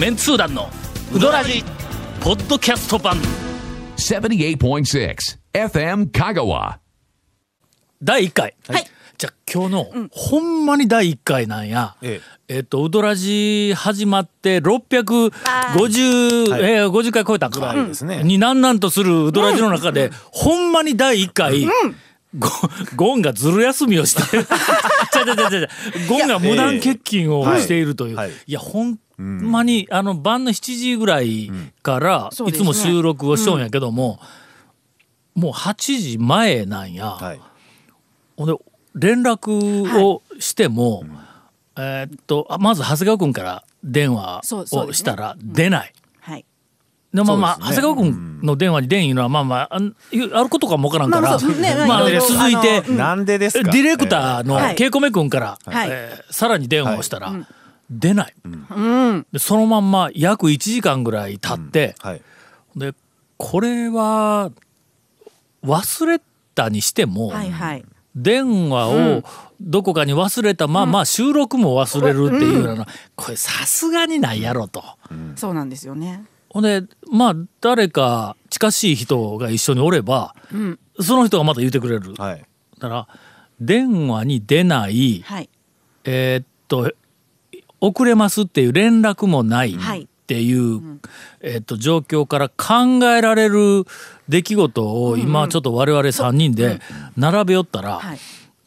メンツー団のウドラジポッドキャスト版。78.6 FM Kagawa. 第1回、はい。じゃあ今日の、ほんまに第1回なんや。ええ。っとウドラジ始まって650、えー50回超えたんかぐらいですね。になんなんとするウドラジの中で、ほんまに第1回、ゴゴンがずる休みをして ゴンが無断欠勤をしているという、はい。はい。いやほんまにあの晩の7時ぐらいからいつも収録をしとんやけども、もう8時前なんや、はい。ほんで連絡をしても、えーっとあまず長谷川君から電話をしたら出ない。はい。でまあまね。長谷川君の電話に出んいうのはまあまああんあることかもわからんから、ねまあ続いてなんでですか？ディレクターのはい。ケイコメ君から、はい。えーさらに電話をしたら、出ない、うん。でそのまんま約1時間ぐらい経って、はい。でこれは忘れたにしても、はいはい。電話をどこかに忘れたまま収録も忘れるっていうような、これさすがにないやろと。そうなんですよね。ほんでまあ誰か近しい人が一緒におれば、その人がまた言ってくれる。だはい。から電話に出ない、はい。えーっと遅れますっていう連絡もないはいっていう、えーっと状況から考えられる出来事を今ちょっと我々3人で並べよったら、はい。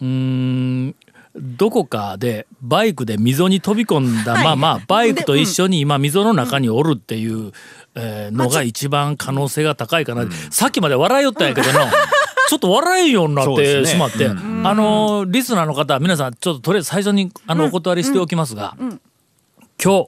うーんどこかでバイクで溝に飛び込んだままバイクと一緒に今溝の中におるっていう、えーのが一番可能性が高いかな、さっきまで笑いよったんやけどな。ちょっと笑えんようになってしまって、あのリスナーの方皆さんちょっととりあえず最初にあのお断りしておきますが、今日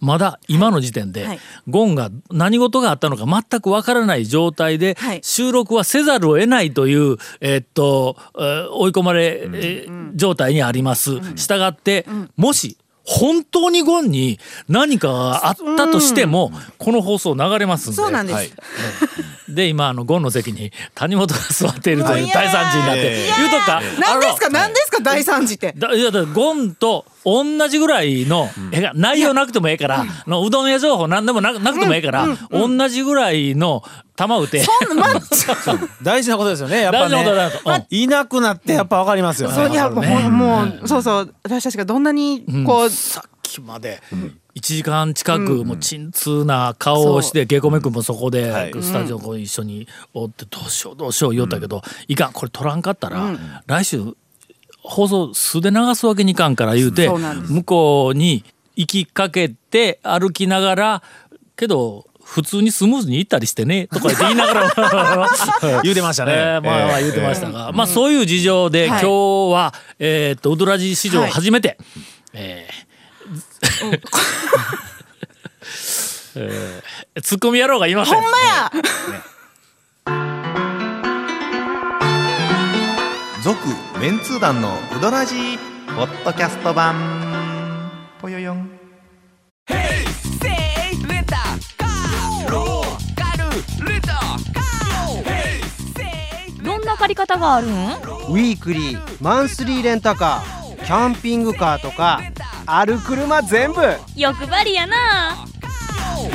まだ今の時点で、はい。ゴンが何事があったのか全くわからない状態ではい。収録はせざるを得ないという、えーっとえー追い込まれ、えー状態にあります。したがって、もし本当にゴンに何かがあったとしても、この放送流れますんで。そうなんです。はい。で今あのゴンの席に谷本が座っているという大惨事になって。言うとくか何ですか何ですか大惨事って。だいやだゴンと同じぐらいの、えが内容なくてもええから、あのうどん屋情報何でもななくてもええから、同じぐらいの玉打て。そんな、ま、大事なことですよね。やっぱね。と。うん。いなくなってやっぱわかりますよね。そういやもうほん。もうそうそう。私たちがどんなにこうさっきまで。1時間近くもう鎮痛な顔をしてケイコメ君もそこではい。スタジオこう一緒におってどうしようどうしよう言おったけどいかんこれ取らんかったら来週放送素で流すわけにいかんから言うて向こうに行きかけて歩きながらけど普通にスムーズに行ったりしてねとか言いながら 言うてましたね。えーまあ言ってましたが、まあそういう事情で、はい。今日は、えーっと、ウドラジ史上初めて、えー えーツッコミ野郎がいません。ほんまや！続メンツー団のウドラジーポッドキャスト版。ぽよよん。どんな借り方があるん？ウィークリーマンスリーレンタカーキャンピングカーとかある車全部。欲張りやな。こ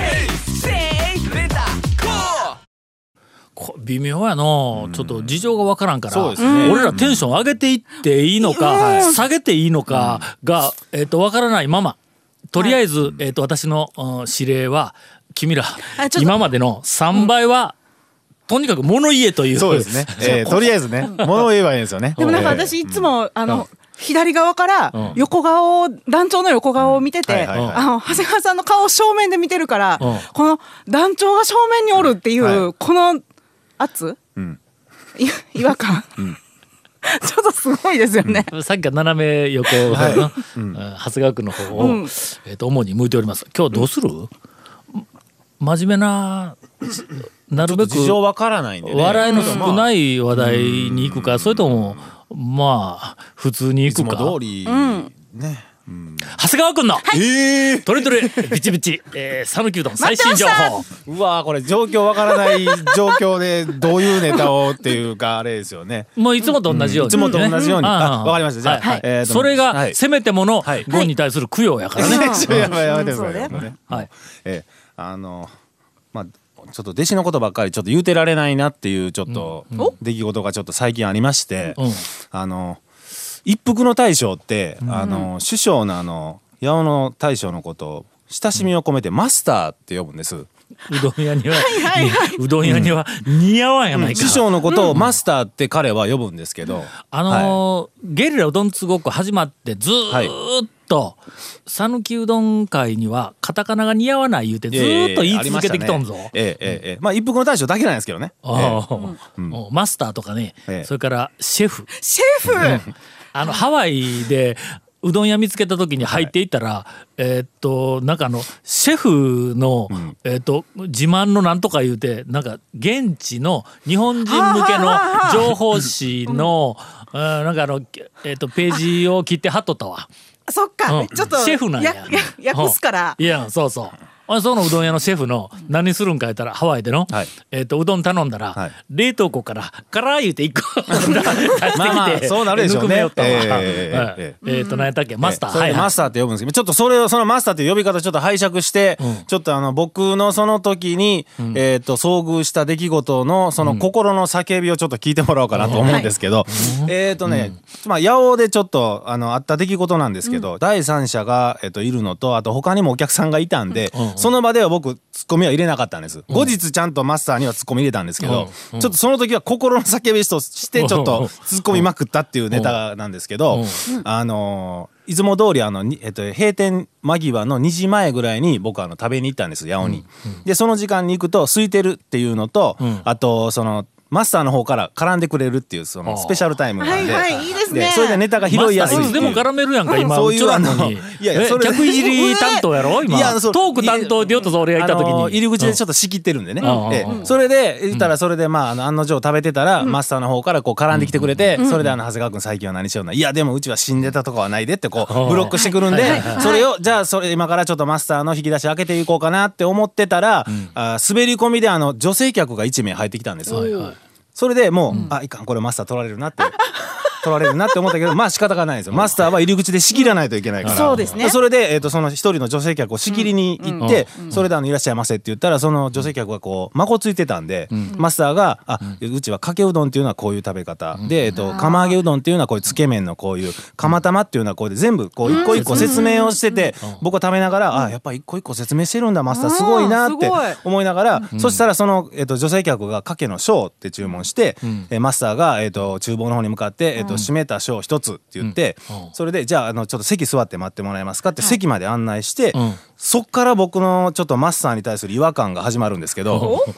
微妙やの、ちょっと事情がわからんから、俺らテンション上げていっていいのか、下げていいのかが、えーっと、わからないまま、とりあえず、えーっと、私の、うん指令は、君ら今までの3倍は、とにかく物言えという。そうですね。えーとりあえずね、物を言えばいいんですよね。でもなんかえー。私いつもあの左側からうん。横顔を団長の横顔を見ててはいはいはい。あの長谷川さんの顔を正面で見てるからうん。この団長が正面におるっていはうこの圧？うん。い違和感？ちょっとすごいですよね。さっきから斜め横の、はい。うん。長谷川君の方を、うん。えー、と主に向いております。今日どうする、真面目ななるべく事情わからないんでね。笑いの少ない話題に行くか、それともまあ普通にい行くか。つも通り、ね。長谷川君のええトレトレビチビチえー讃岐うどん最新情報。うわーこれ状況わからない状況でどういうネタをっていうかあれですよね。もういつもと同じように、いつもと同じように。わかりました。じゃあはい。えそれがはい。せめてものはい。ゴンに対する供養やからね、やばいやめてくださいはい。ええあのまあちょっと弟子のことばっかりちょっと言うてられないなっていうちょっと出来事がちょっと最近ありまして、うん。あの一服の大将って、うん、あの首相のあの八尾の大将のことを親しみを込めてマスターって呼ぶんです。うどん屋には、はいはい、うどん屋には似合わんやないか、うん、師匠のことをマスターって彼は呼ぶんですけど、あのーはい、ゲリラうどんつごっこ始まってずっと讃岐、うどん界にはカタカナが似合わない言うてずっと言い続けてきたんぞ、ええええまあ一服の大将だけなんですけどね、ええ。うん、マスターとかね、ええ、それからシェフ。シェフ、あのハワイでうどん屋見つけた時に入っていったら、えーっとなんかあのシェフの、えーっと自慢のなんとか言うてなんか現地の日本人向けの情報誌の、うん。なんかあの、えーっとページを切って貼っとったわ。そっか、うん。ちょっとシェフなんや。や訳すから、いやそうそう。あそのうどん屋のシェフの何するんか言ったらハワイでの、はい。えっとうどん頼んだら、はい。冷凍庫からカラー言うて一個 出してきてまあまあそうなるでしょうね。えっと何やったっけ？マスター。それはいはい。でマスターって呼ぶんですけど、ちょっとそれをそのマスターっていう呼び方ちょっと拝借して、ちょっとあの僕のその時に、えっ、と遭遇した出来事のその心の叫びをちょっと聞いてもらおうかなと思うんですけど、えっとね、まあ八尾でちょっとあのあった出来事なんですけど、第三者がえっ、といるのとあと他にもお客さんがいたんで、その場では僕ツッコミは入れなかったんです。後日ちゃんとマスターにはツッコミ入れたんですけど、ちょっとその時は心の叫びとしてちょっとツッコミまくったっていうネタなんですけど、あのーいつも通りあの、にえっと、閉店間際の2時前ぐらいに僕あの食べに行ったんです八尾に。でその時間に行くと空いてるっていうのと、あとそのマスターの方から絡んでくれるっていうそのスペシャルタイムなんで,、はいはいいいですね。それでネタが拾いやすい。っていうマスターいつでも絡めるやんか今そういうあのに。いやいやえそれ客いじり担当やろ 今。いやトーク担当でよっとぞ俺がいた時あのに入り口でちょっと仕切ってるんでね、うん。えうん。えそれで言ったらそれでまああの案の定食べてたら、マスターの方からこう絡んできてくれて、それであの長谷川君最近は何しような。いやでもうちは死んでたとかはないでってこうブロックしてくるんで、それをじゃあそれ今からちょっとマスターの引き出し開けていこうかなって思ってたら、あ滑り込みであの女性客が1名入ってきたんですよ。それでもう、あいかんこれマスター取られるなって取られるなって思ったけど まあ仕方がないですよ。マスターは入り口で仕切らないといけないから。そうですね。それで、えー、とその一人の女性客を仕切りに行って、それであの「いらっしゃいませ」って言ったらその女性客がこう孫ついてたん。で、マスターが「あうちはかけうどんっていうのはこういう食べ方、で、えー、と釜揚げうどんっていうのはこういうつけ麺のこういう釜玉っていうのはこうで全部こう一個一個説明をしてて、僕は食べながら「あやっぱ一個一個説明してるんだマスターすごいな」って思いながら、そしたらその、えー、と女性客がかけの小って注文して、えーマスターが、えー、と厨房の方に向かって、えー、と閉めた小一つって言って、それでじゃああのちょっと席座って待ってもらえますかって席まで案内して、ん。そっから僕のちょっとマスターに対する違和感が始まるんですけど。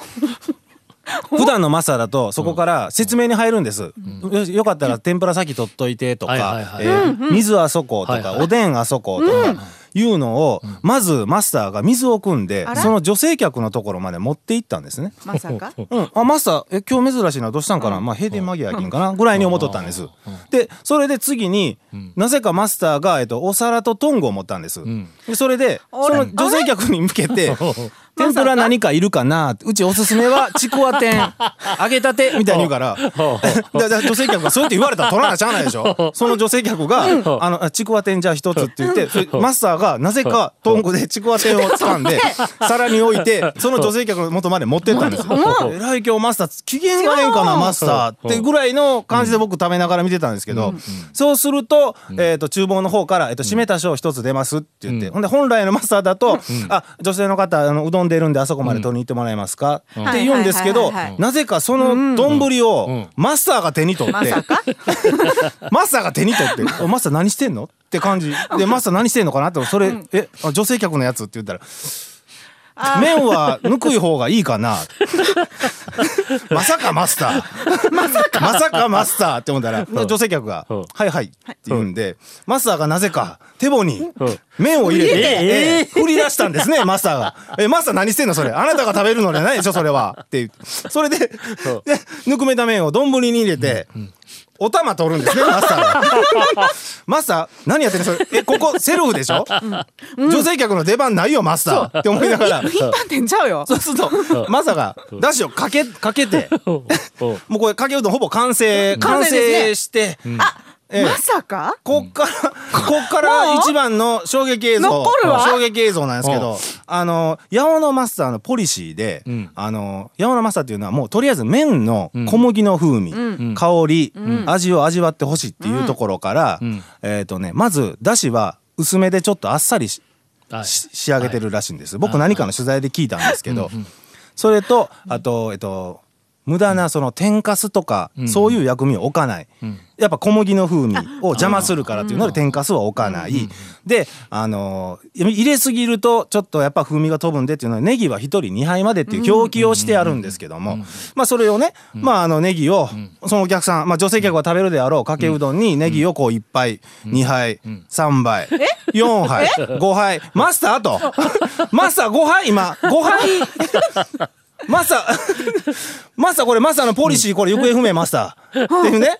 普段のマスターだとそこから説明に入るんです、よよかったら天ぷら先取っといてとかえー水あそことかはいはいおでんあそことかいうのをまずマスターが水を汲んでその女性客のところまで持って行ったんですね。まさか？うん、あマスターえ今日珍しいなどうしたんかな、まあ閉店間際やけんかな？ぐらいに思っとったんです。でそれで次に、なぜかマスターが、えっと、お皿とトングを持ったんです。でそれでその女性客に向けて「天ぷら何かいるかな?」うちおすすめは ちくわ天。揚げたてみたいに言うから。だだ女性客がそうやって言われたら取らなしゃあないでしょ。その女性客が「あのあちくわ天じゃあ一つ」って言ってマスターがなぜかトングでちくわ天を掴んで皿に置いてその女性客の元まで持ってったんですよ。えらい今日マスター機嫌がええんかなマスター。ってぐらいの感じで僕食べながら見てたんですけどそうすると,、えー、と厨房の方から、えー、と締めた小一つ出ますって言って、ほんで本来のマスターだと「あ女性の方あのうどん出るんであそこまで取りに行ってもらえますか?」って言うんですけどなぜかその丼をマスターが手に取って、マスターが手に取って「おマスター何してんの?」って感じ。でマスター何してんのかな？ってそれ「えあ女性客のやつ?」って言ったら「麺はぬくい方がいいかな」まさかマスター。まさか。まさかマスターって思ったら女性客が「はいはい」って言うんでマスターがなぜか手棒に麺を入れてええ振り出したんですねマスターが「えマスター何してんのそれ？あなたが食べるのじゃないでしょそれは」ってそれででぬくめた麺を丼に入れてお玉取るんですね マスターが。マスター何やってんの？それえここセルフでしょ、女性客の出番ないよマスター。って思いながら。一般店ちゃうよ。そう。するとマサがだしをかけかけて。もうこれかけうどんほぼ完成。完完成ですね。成して、ええ。まさか？こっから、こっから一番の衝撃映像。残るわ？衝撃映像なんですけど、あの、八尾のマスターのポリシーで、ん。あの、八尾のマスターっていうのはもうとりあえず麺の小麦の風味、香り、味を味わってほしいっていうところから、ん。えっ、とね、まず、だしは薄めでちょっとあっさりしはい。し仕上げてるらしいんです。僕何かの取材で聞いたんですけど、それと、あと、えっと、無駄なその天かすとか、そういう薬味を置かない、やっぱ小麦の風味を邪魔するからっていうので天かすは置かない、であのー入れすぎるとちょっとやっぱ風味が飛ぶんでっていうのはネギは1人2杯までっていう表記をしてあるんですけども、まあそれをね、まああのネギを、そのお客さん、まあ、女性客が食べるであろうかけうどんにネギをこう1杯、2杯、3杯、4杯5杯。マスターと？マスター5杯？今5杯？マスター、マスターこれマスターのポリシーこれ行方不明マスターっていうね。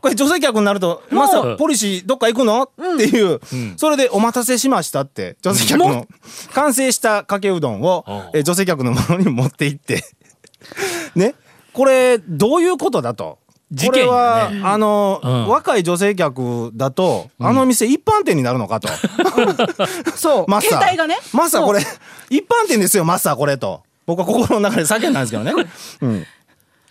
これ女性客になると、マスターポリシーどっか行くの？っていう、それでお待たせしましたって、女性客の。完成したかけうどんをえ女性客のものに持って行って、ね。これどういうことだと？事件やこれは、ねあの、うん。若い女性客だと、あの店一般店になるのかと。そう。マスター。携帯がね。マスターこれ。一般店ですよ、マスターこれと。僕は心の中で叫んだんですけどね。うん。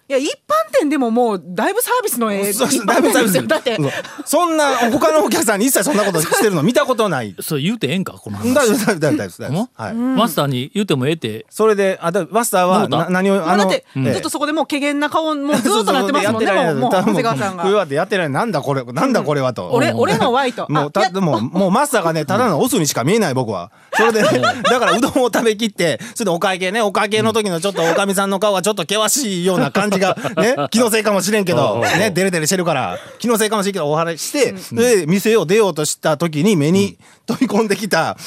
いや一般店でももうだいぶサービスのええそう一だいぶサービス。だって。そう。そんな他のお客さんに一切そんなことしてるの見たことない。それ言うてええんかこの話。大丈夫大丈夫大丈夫大丈夫大丈ほん？夫。はい。マスターに言うてもええって。それで、あ、だマスターはな何を、もうだってええ。ずっとそこでもう怪げな顔もうずっとなってますもんねもうもう。長谷川さんがうわってやってない。なんだこれ、なんだこれはと。俺俺のワイと。もう、た、あいや。もう、もうマスターがね、ただのオスにしか見えない僕は。それで、ね、だからうどんを食べきって、それでお会計ね、お会計の時のちょっとおかみさんの顔がちょっと険しいような感じが、ね、気のせいかもしれんけど、ね、デレデレしてるから、気のせいかもしれんけど、お話しして、で、店を出ようとした時に目に飛び込んできた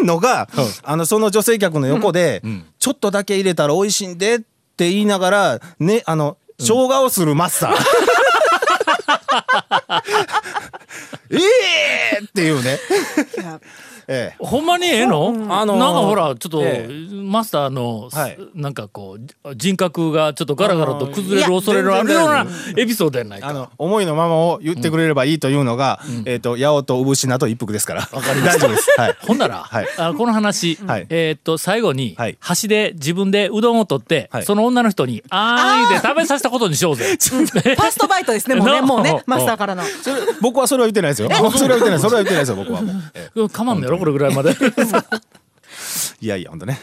のが、あの、その女性客の横で、ちょっとだけ入れたら美味しいんでって言いながら、ね、あの、生姜をするマスター。ええっていうね。ええ。ほんまにええの、あのーなんかほらちょっと、えマスターの、はいなんかこう人格がちょっとガラガラと崩れる恐れのあるようなエピソードやないか。あの思いのままを言ってくれればいいというのが、えっ、と八尾と産品と一服ですから。わかり 大丈夫です。はい。ほんなら、はいあこの話、はいえーっと最後に、はい箸で自分でうどんを取って、はいその女の人に「あーい」で食べさせたことにしようぜ。ファーストバイトですねもうね なもうね マスターからのそれ僕はそれは言ってないですよ。それは言ってない。それは言ってないですよ。僕はもう。えかまんのやろこれぐらいまで。え いやいや本当ね。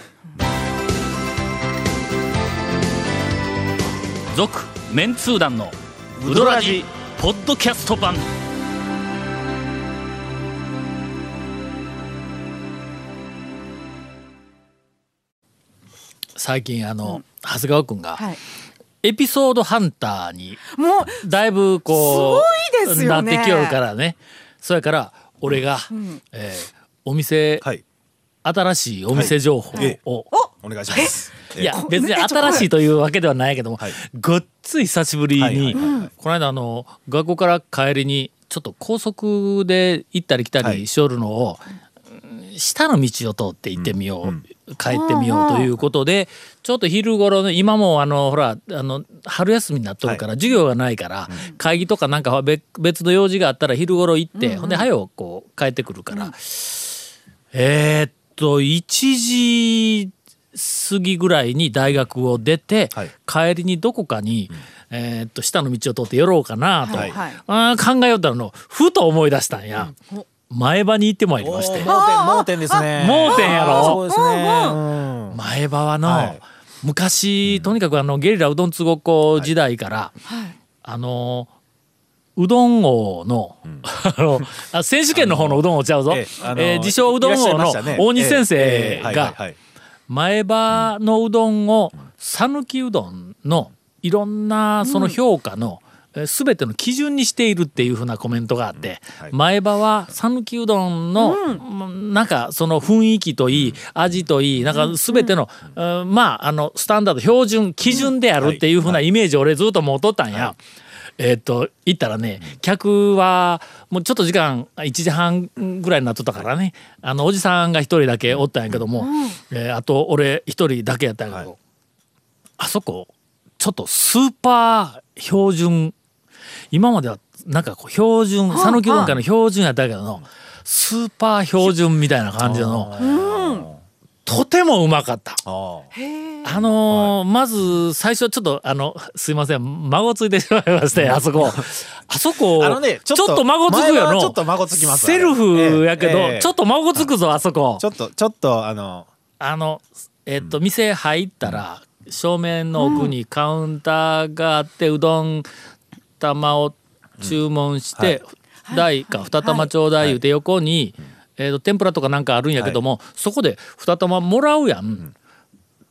続メンツー団のウドラジポッドキャスト版。最近あの、長谷川君が、はいエピソードハンターにもうだいぶこうすごいですよねなってきよるからねそやから俺が、えーお店、はい。新しいお店情報はい。を、お願いします。いやこ別に新しいというわけではないけども、はい。ごっつい久しぶりに、はいはいはいはい。この間あの学校から帰りにちょっと高速で行ったり来たはい。りしおるのを、うん下の道を通って行ってみよう、帰ってみようということでちょっと昼頃の今もあのほらあの春休みになっとるから、授業がないから、会議とかなんか別別の用事があったら昼頃行って、ほんで早うこう帰ってくるから、えーっと1時過ぎぐらいに大学を出て、はい。帰りにどこかに、えーっと下の道を通って寄ろうかなと、はい。はい。あー考えよったのふと思い出したんや、前場に行ってまいりまして。盲点盲点ですね。盲点やろ？そうですね。うん。前場はの、はい。昔とにかくあのゲリラうどんつごっこ時代から、あのうどん王の,、あのあ選手権の方のうどん王ちゃうぞ、ええ自称うどん王の大西先生がはい前場のうどんを讃岐うどんのいろんなその評価の、えー全ての基準にしているっていうふうなコメントがあって、はい。前場は讃岐うどんの、うん。なんかその雰囲気といい味といいなんか全ての、うん。まああのスタンダード標準基準であるっていうふうなイメージを俺ずっと持っとったんや。えっと行ったらね客はもうちょっと時間1時半ぐらいになっとったからね。あのおじさんが一人だけおったんやけども、えーあと俺一人だけやったんやけど、あそこちょっとスーパー標準今まではなんかこう標準讃岐文化の標準やったけどのスーパー標準みたいな感じのとてもうまかった。ああ。のーまず最初ちょっとあのすいません孫ついてしまいましてあそこ。あそこ あのねちょっと孫つく前よの。はちょっと孫つきますセルフやけど、ええええ。ちょっと孫つくぞあそこ。ちょっとちょっとあのあのえっと店入ったら正面の奥にカウンターがあってうどん玉を注文して、大か二玉ちょうだい言うて横に、えー、と天ぷらとかなんかあるんやけども、そこで二玉もらうやん。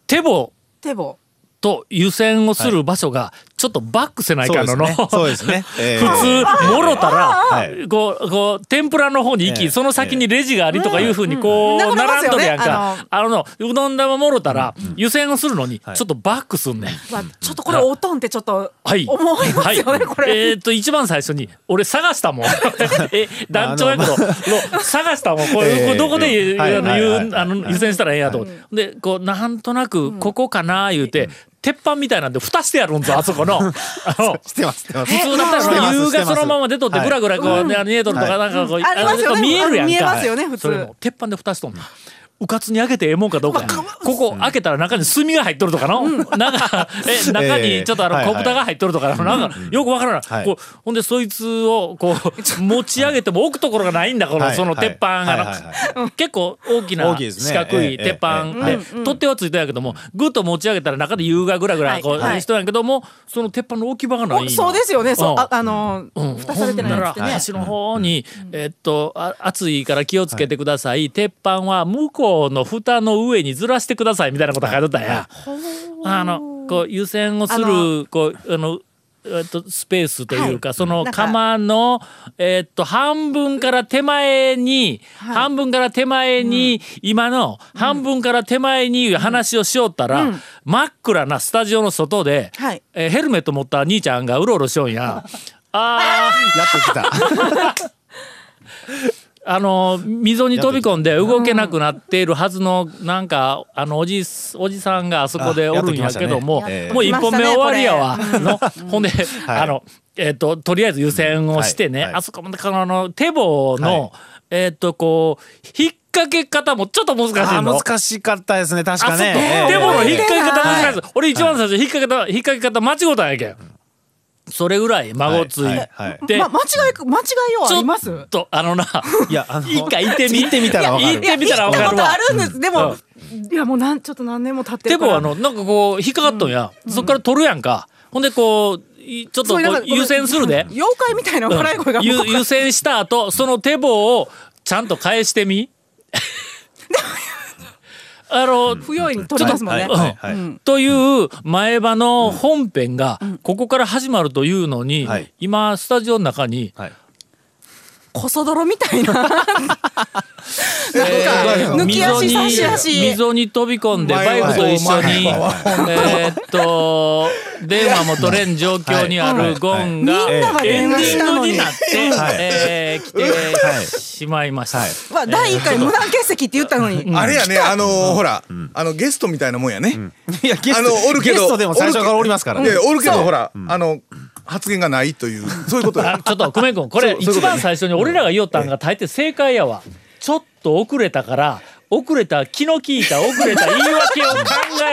手棒手棒と湯煎をする場所がちょっとバックせないかんのの、そうですね。そうですね。ええ。普通もろたら、はい。こうこう天ぷらの方に行き、ええ。その先にレジがありとかいうふうにこう、うん。うん。並んどるやんか。あの。のうどん玉もろたら、湯煎をするのにちょっとバックすんねん。まあちょっとこれおとんってちょっとはい。思いますよね、はい。これ、えーっと、一番最初に、俺探したもん。え、団長やけど、の探したもん。これ、ええ。これどこで、ええあの、湯煎したらええんやと。思って。で、こう、なんとなく、ここかな、言うて、鉄板みたいなんで蓋してやるんぞ、あそこの。あの、してますしてます。普通だったら湯がそのまま出とってはい。ぐらぐらこうね見えとるとかなんかこうありますよねあの見えるやんか。見えますよね普通。鉄板で蓋しとんねんうかつに開けてええもんかどうかやここ開けたら中に炭が入っとるとかの なんかえ中にちょっとあのええ小豚が入っとるとかのなんかよくわからないはい。こうほんでそいつをこう 持ち上げても置くところがないんだこのはい。その鉄板が結構大きな四角いええ鉄板。ええ。で取っ手はついてんやけどもぐっと持ち上げたら中で湯がぐらぐらこうはい。はい。しとんやけどもその鉄板の置き場がないそうですよね。そううんああのうん。蓋されてないやつってね。端の方に、えっとあ熱いから気をつけてください、鉄板は向こうの蓋の上にずらしてくださいみたいなこと書いてたんや。あのこう湯煎をすあるのこうあのえっと、スペースというか、はい。その釜の、えっと、半分から手前に、はい。半分から手前に、今の半分から手前に話をしよったら、真っ暗なスタジオの外で、はい。えーヘルメット持った兄ちゃんがうろうろしよんや。あーやっと来た あの溝に飛び込んで動けなくなっているはずのなんかあのおじおじさんがあそこでおるんやけども、ね。もう一本目終わりやわ。のほんで、はい。あのえっ、ととりあえず湯煎をしてね、はい。はい。あそこまでこのあの手棒の、はい。えっ、とこう引っ掛け方もちょっと難しいあの。難しかったですね確あそこかね手棒の引っ掛け方はい難しい、俺一番最初引っ掛け方引っ掛け方間違うたんやけん。それぐらい孫ついて、はいはいはい。ま、間違い間違いようあります？ちょっとあのないやあの一回行ってみ行ってみたらわかる。行ってみたらわかるわ。行ったことあるんです。でも、いやもうなんちょっと何年も経って手るから。棒あのなんかこう引っかかっとんや、そっから取るやんか。ほんでこういちょっとこそういうなんかう湯煎するで。妖怪みたいな笑い声がゆもう湯煎した後その手棒をちゃんと返してみ あの、不用意に取りますもんね、という前歯の本編がここから始まるというのに、はい。今スタジオの中にはいこそ泥みたいな。なんかえー抜き足差し足。溝に飛び込んでバイクと一緒に。えーっと電話も取れん状況にあるゴンがみんなが電エンデ話したのに。ィングになってはい。えー来てしまいました。はい。まあ第一回無断欠席って言ったのに、あれやね、あのーほら、あのゲストみたいなもんやね。いやゲストあのおるけどゲストでも最初からおりますからね。おるけどそう。ほら、あの発言がないというそういうこと。ちょっと久米君これ一番最初に俺らが言おったんが大抵正解やわ。ちょっと遅れたから遅れた気の利いた遅れた言い訳を考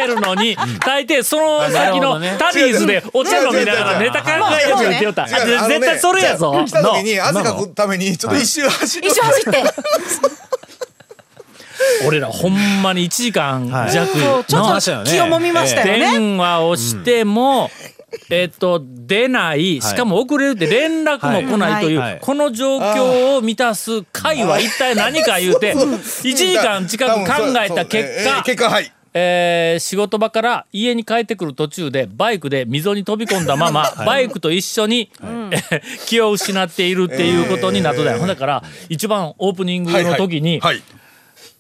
えるのに大抵その先のタリーズでお茶飲みながらネタ考えるって言ってよった。ね。絶対それやぞ。来た時にの。汗かくためにちょっと一周走り一緒走って。俺らほんまに1時間弱。そうちょのっと気をもみましたよね、電話をしても、えっと出ないしかも遅れるって連絡も来ないという、はい。はいこの状況を満たす会は一体何か言うて1時間近く考えた結えー果結果はい。えー仕事場から家に帰ってくる途中でバイクで溝に飛び込んだまま、バイクと一緒に、えー気を失っているっていうことになっただよ、だから一番オープニングの時に、はい。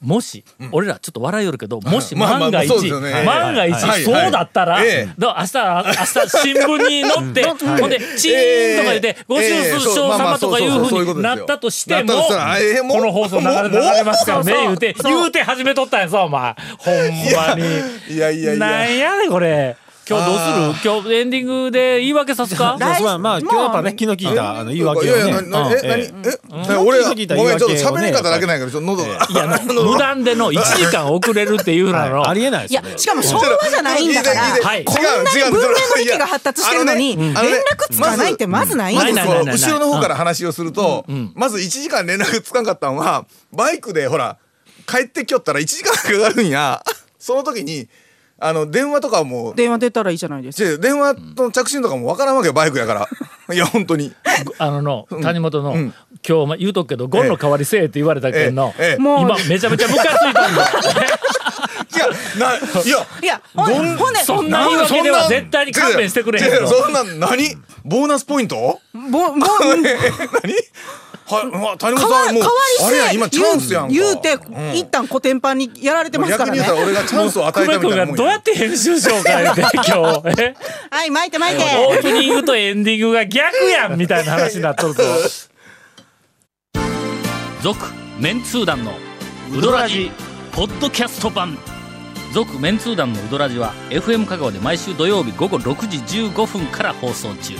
もし、俺らちょっと笑いよるけどもし万が一、万が一、そうだったら、ええ。だ明日明日新聞に載って、ほんでチーンとか言って、ご愁傷様とかいうふうになったとしても、この放送流れ流れますからね言うて言うて始めとったんやぞお前。ほんまに。いやいやいなやんやねんこれ今日どうする？今日エンディングで言い訳さすか？まあまあまあ今日やっぱね気の利いたあの言い訳をいやいやねえ俺はごめんちょっと喋り方だけないからちょっと喉が。いや な無断での1時間遅れるっていうなの、ありえないですいやしかも昭和じゃないんだからこんなに文明の域が発達してるのに連絡つかないってまずないんなですよ。後ろの方から話をすると、まず1時間連絡つかんかったのはバイクでほら帰ってきよったら1時間かかるんや。その時にあの電話とかも電話出たらいいじゃないですか。電話の着信とかもわからんわけよバイクやから。いや本当に。あのの谷本の、ん。今日ま言うとくけどゴンの代わりせえって言われたけんの、ええ。ええ。もう。今めちゃめちゃムカついたんだ。いやないやいやほんほんでそんな言い訳では絶対に勘弁してくれへんそんなん何？ボーナスポイント？ぼもう え何？はい、まあ、谷本かわさんもう代わりあれやせ今チャンスやんか。言うて、ん。一旦コテンパンにやられてますからね。逆に言うたら俺がチャンスを与えたみたいなもんどうやって編集しようか言うて今日。え はい巻いて巻いて。オープニングとエンディングが逆やんみたいな話になっとるぞ。続メンツー団のウドラジポッドキャスト版。続メンツー団のウドラジは FM 香川で毎週土曜日午後6時15分から放送中。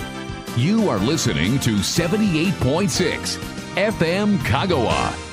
You are listening to 78.6 FM Kagawa.